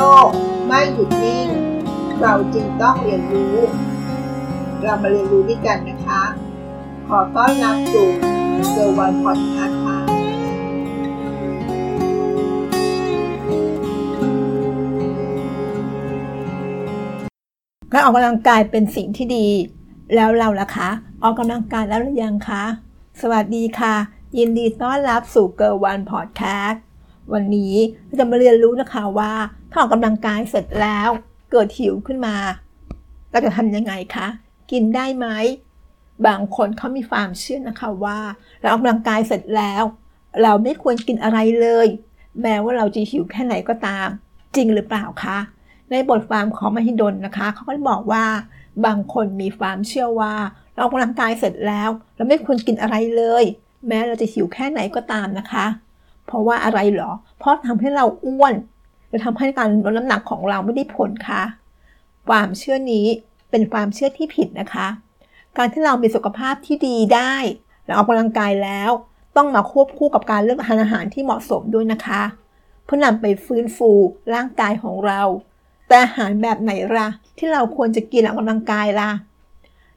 ลกไม่หยุดนิ่ง เราจึงต้องเรียนรู้ เรามาเรียนรู้ด้วยกันนะคะ ขอต้อนรับสู่เซอร์วันพอดแคสต์ค่ะการออกกำลังกายเป็นสิ่งที่ดี แล้วเราล่ะคะ ออกกำลังกายแล้วหรือยังคะ สวัสดีค่ะ ยินดีต้อนรับสู่เกิร์ลวันพอดแคสต์วันนี้เราจะมาเรียนรู้นะคะว่า ถ้าออกกำลังกายเสร็จแล้วเกิดหิวขึ้นมา เราจะทำยังไงคะ กินได้ไหม บางคนเขามีความเชื่อนะคะว่า เราออกกำลังกายเสร็จแล้ว เราไม่ควรกินอะไรเลย แม้ว่าเราจะหิวแค่ไหนก็ตาม จริงหรือเปล่าคะ ในบทความของมหิดลนะคะเขาก็บอกว่าบางคนมีความเชื่อว่า เราออกกำลังกายเสร็จแล้ว เราไม่ควรกินอะไรเลย แม้เราจะหิวแค่ไหนก็ตามนะคะ เพราะว่าอะไรหรอ เพราะทำให้เราอ้วน จะทำให้การลดน้ำหนักของเราไม่ได้ผลค่ะ ความเชื่อนี้เป็นความเชื่อที่ผิดนะคะ การที่เรามีสุขภาพที่ดีได้และออกกำลังกายแล้ว ต้องมาควบคู่กับการเลือกทานอาหารที่เหมาะสมด้วยนะคะ เพื่อนำไปฟื้นฟูร่างกายของเรา แต่อาหารแบบไหนล่ะที่เราควรจะกินออกกำลังกายล่ะ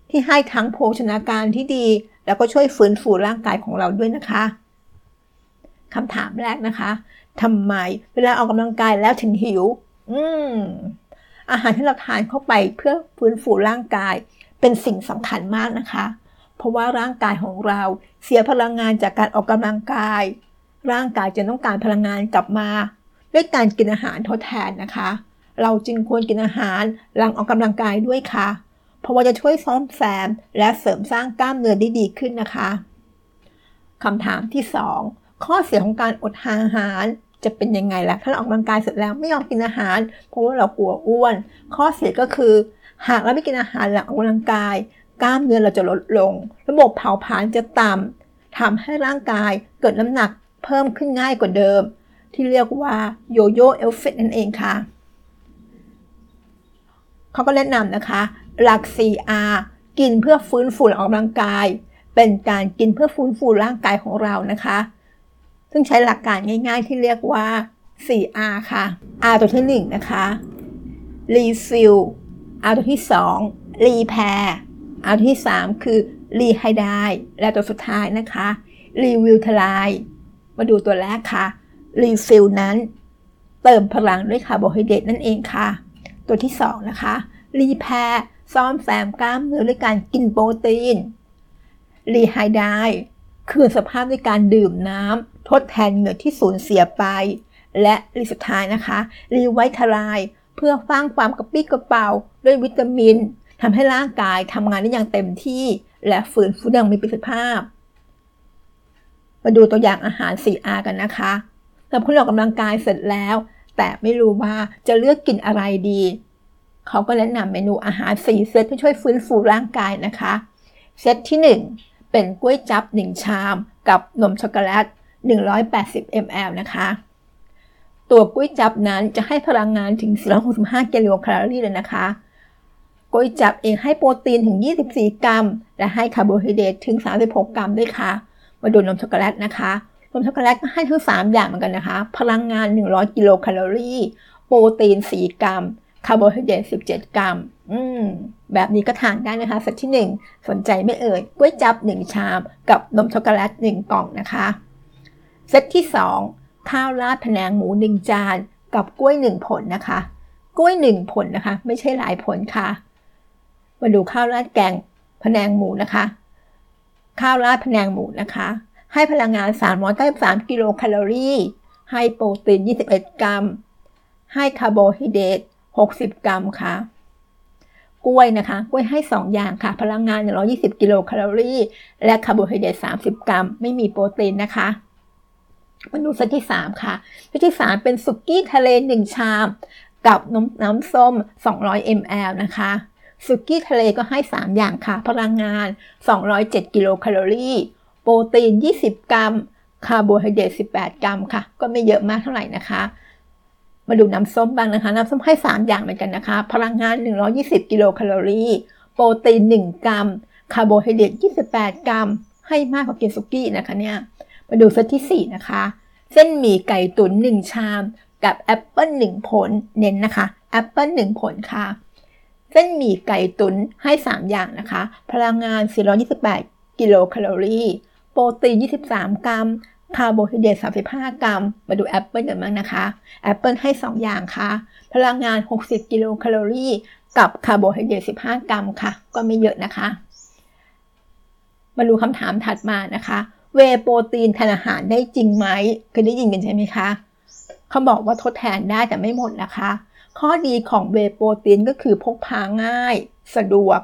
ที่ให้ทั้งโภชนาการที่ดี แล้วก็ช่วยฟื้นฟูร่างกายของเราด้วยนะคะคำถามแรกนะคะ ทำไม เวลาออกกำลังกายแล้วถึงหิว อืม อาหารที่เราทานเข้าไปเพื่อฟื้นฟูร่างกาย เป็นสิ่งสำคัญมากนะคะ เพราะว่าร่างกายของเราเสียพลังงานจากการออกกำลังกาย ร่างกายจะต้องการพลังงานกลับมา ด้วยการกินอาหารทดแทนนะคะ เราจึงควรกินอาหารหลังออกกำลังกายด้วยค่ะ เพราะว่าจะช่วยซ่อมแซม และเสริมสร้างกล้ามเนื้อได้ดีขึ้นนะคะคำถามที่ 2 ข้อเสียของการอดอาหารจะเป็นยังไงล่ะ ถ้าเราออกกำลังกายเสร็จแล้วไม่ยอมกินอาหาร เพราะว่าเรากลัวอ้วน ข้อเสียก็คือ หากเราไม่กินอาหารหลังออกกำลังกาย กล้ามเนื้อเราจะลดลง ระบบเผาผลาญจะต่ำทำให้ร่างกายเกิดน้ำหนักเพิ่มขึ้นง่ายกว่าเดิม ที่เรียกว่าโยโย่เอลเฟตนั่นเองค่ะเขาก็แนะนำนะคะ หลัก 4R กินเพื่อฟื้นฟูออกกำลังกาย เป็นการกินเพื่อฟื้นฟูร่างกายของเรานะคะ ซึ่งใช้หลักการง่ายๆที่เรียกว่า 4R ค่ะ R ตัวที่ 1 นะคะ refill R ตัวที่ 2 repair R ตัวที่ 3 คือ rehydrate และตัวสุดท้ายนะคะ revitalize มาดูตัวแรกค่ะ refill นั้น เติมพลังด้วยคาร์โบไฮเดรตนั่นเองค่ะ ตัวที่ 2 นะคะ repair ซ่อมแซมกล้ามเนื้อด้วยการกินโปรตีน rehydrate คืนสภาพด้วยการดื่มน้ำทดแทนเหงื่อที่สูญเสียไป และ re สุดท้ายนะคะ revitalize เพื่อสร้างความกระปี้กระเป๋าด้วยวิตามินทำให้ร่างกายทำงานได้อย่างเต็มที่ และฟื้นฟูอย่างมีประสิทธิภาพ มาดูตัวอย่างอาหาร 4R กันนะคะถ้าคุณออกกำลังกายเสร็จแล้ว แต่ไม่รู้ว่าจะเลือกกินอะไรดี เขาก็แนะนำเมนูอาหาร 4 เซตที่อช่วยฟื้นฟูร่างกายนะคะ เซตที่ 1 เป็นกล้วยจับ 1 ชาม กับนมช็อกโกแลต 180 ml นะคะ ตัวก๋วยจับนั้นจะให้พลังงานถึง465กิโลแคลอรี่เลยนะคะก๋วยจับเองให้โปรตีนถึง 24 กรัม และให้คาร์โบไฮเดรตถึง 36 กรัมด้วยค่ะ มาดูนมช็อกโกแลตนะคะ นมช็อกโกแลตก็ให้ทั้ง 3 อย่างเหมือนกันนะคะ พลังงาน 100 กิโลแคลอรี่ โปรตีน 4 กรัม คาร์โบไฮเดรต 17 กรัม อืม แบบนี้ก็ทานได้นะคะเซตที่ 1 สนใจไหมเอ่ยก๋วยจับ 1 ชาม กับนมช็อกโกแลต1กล่องนะคะ เซตที่ 2 ข้าวราดพะแนงหมู 1 จาน กับกล้วย 1 ผลนะคะ กล้วย 1 ผลนะคะ ไม่ใช่หลายผลค่ะ มาดูข้าวราดแกงพะแนงหมูนะคะ ข้าวราดพะแนงหมูนะคะ ให้พลังงาน 393กิโลแคลอรี่ให้โปรตีน 21 กรัม ให้คาร์โบไฮเดรต60 กรัมค่ะ กล้วยนะคะ กล้วยให้ 2 อย่างค่ะ พลังงาน 120 กิโลแคลอรี่ และคาร์โบไฮเดรต 30 กรัม ไม่มีโปรตีนนะคะมาดูเซตที่ 3 ค่ะเซตที่ 3 เป็นสุกี้ทะเล 1 ชาม กับน้ำน้ำส้ม 200 ml นะคะสุกี้ทะเลก็ให้ 3 อย่างค่ะ พลังงาน 207 กิโลแคลอรี่ โปรตีน 20 กรัม คาร์โบไฮเดรต 18 กรัมค่ะ ก็ไม่เยอะมากเท่าไหร่นะคะ มาดูน้ำส้มบ้างนะคะ น้ำส้มให้ 3 อย่างเหมือนกันนะคะ พลังงาน 120 กิโลแคลอรี่ โปรตีน 1 กรัม คาร์โบไฮเดรต 28 กรัม ให้มากกว่ากินสุกี้นะคะเนี่ย มาดูเซตที่ 4 นะคะ เส้นหมี่ไก่ตุ๋น1 ชาม กับแอปเปิ้ล1ผล เน้นนะคะ แอปเปิ้ล1ผลค่ะ เส้นหมี่ไก่ตุ๋นให้ 3 อย่างนะคะ พลังงาน 428 กิโลแคลอรี่ โปรตีน 23 กรัม คาร์โบไฮเดรต35 กรัม มาดูแอปเปิลกันบ้างนะคะแอปเปิลให้ 2 อย่างค่ะ พลังงาน 60 กิโลแคลอรี่ กับคาร์โบไฮเดรต15 กรัมค่ะ ก็ไม่เยอะนะคะ มาดูคำถามถัดมานะคะ เวย์โปรตีนแทนอาหารได้จริงไหมเคยได้ยินกันใช่ไหมคะเขาบอกว่าทดแทนได้แต่ไม่หมดนะคะ ข้อดีของเวย์โปรตีนก็คือพกพาง่าย สะดวก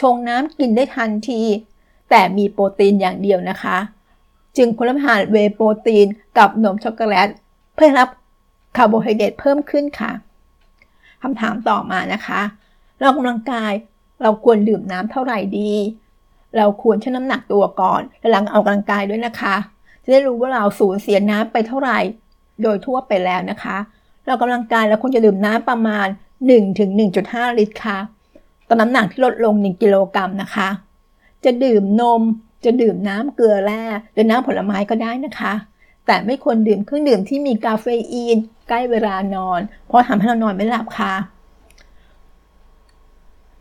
ชงน้ำกินได้ทันที แต่มีโปรตีนอย่างเดียวนะคะ จึงควรรับประทานเวย์โปรตีนกับนมช็อกโกแลต เพื่อรับคาร์โบไฮเดรตเพิ่มขึ้นค่ะคำถามต่อมานะคะออกกำลังกายเราควรดื่มน้ำเท่าไหร่ดี เราควรชั่งน้ำหนักตัวก่อนและหลังออกกำลังกายด้วยนะคะ จะได้รู้ว่าเราสูญเสียน้ำไปเท่าไหร่ โดยทั่วไปแล้วนะคะ ออกกำลังกายแล้วควรจะดื่มน้ำประมาณ 1-1.5 ลิตรค่ะ ต่อน้ำหนักที่ลดลง 1 กิโลกรัมนะคะ จะดื่มนม จะดื่มน้ำเกลือแร่หรือน้ำผลไม้ก็ได้นะคะ แต่ไม่ควรดื่มเครื่องดื่มที่มีกาเฟอีน ใกล้เวลานอน เพราะทำให้เรานอนไม่หลับค่ะ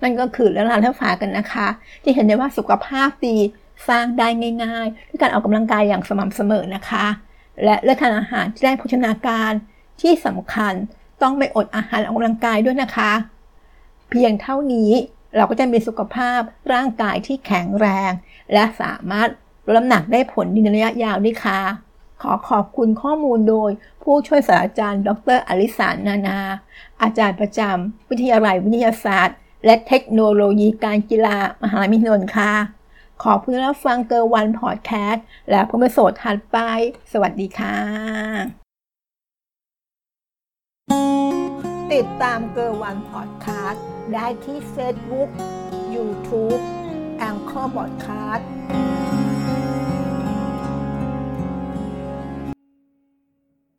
นั่นก็คือเรื่องราวที่ฝากกันนะคะ ที่เห็นได้ว่าสุขภาพดีสร้างได้ง่ายๆด้วยการออกกำลังกายอย่างสม่ำเสมอนะคะ และเลือกทานอาหารที่ได้โภชนาการที่สำคัญต้องไม่อดอาหารออกกำลังกายด้วยนะคะ เพียงเท่านี้ เราก็จะมีสุขภาพร่างกายที่แข็งแรง และสามารถลดน้ำหนักได้ผลในระยะยาวด้วยค่ะขอขอบคุณข้อมูลโดย ผู้ช่วยศาสตราจารย์ ดร.อลิสานานา อาจารย์ประจำวิทยาลัยวิทยาศาสตร์ และเทคโนโลยีการกีฬามหาวิทยาลัยมหิดลค่ะ ขอบคุณที่รับฟังเกอร์วันพอดแคสต์และพบกัน episode ถัดไป สวัสดีค่ะ ติดตามเกอร์วันพอดแคสต์ ได้ที่ Facebook YouTube แองเกอร์บอดคาสต์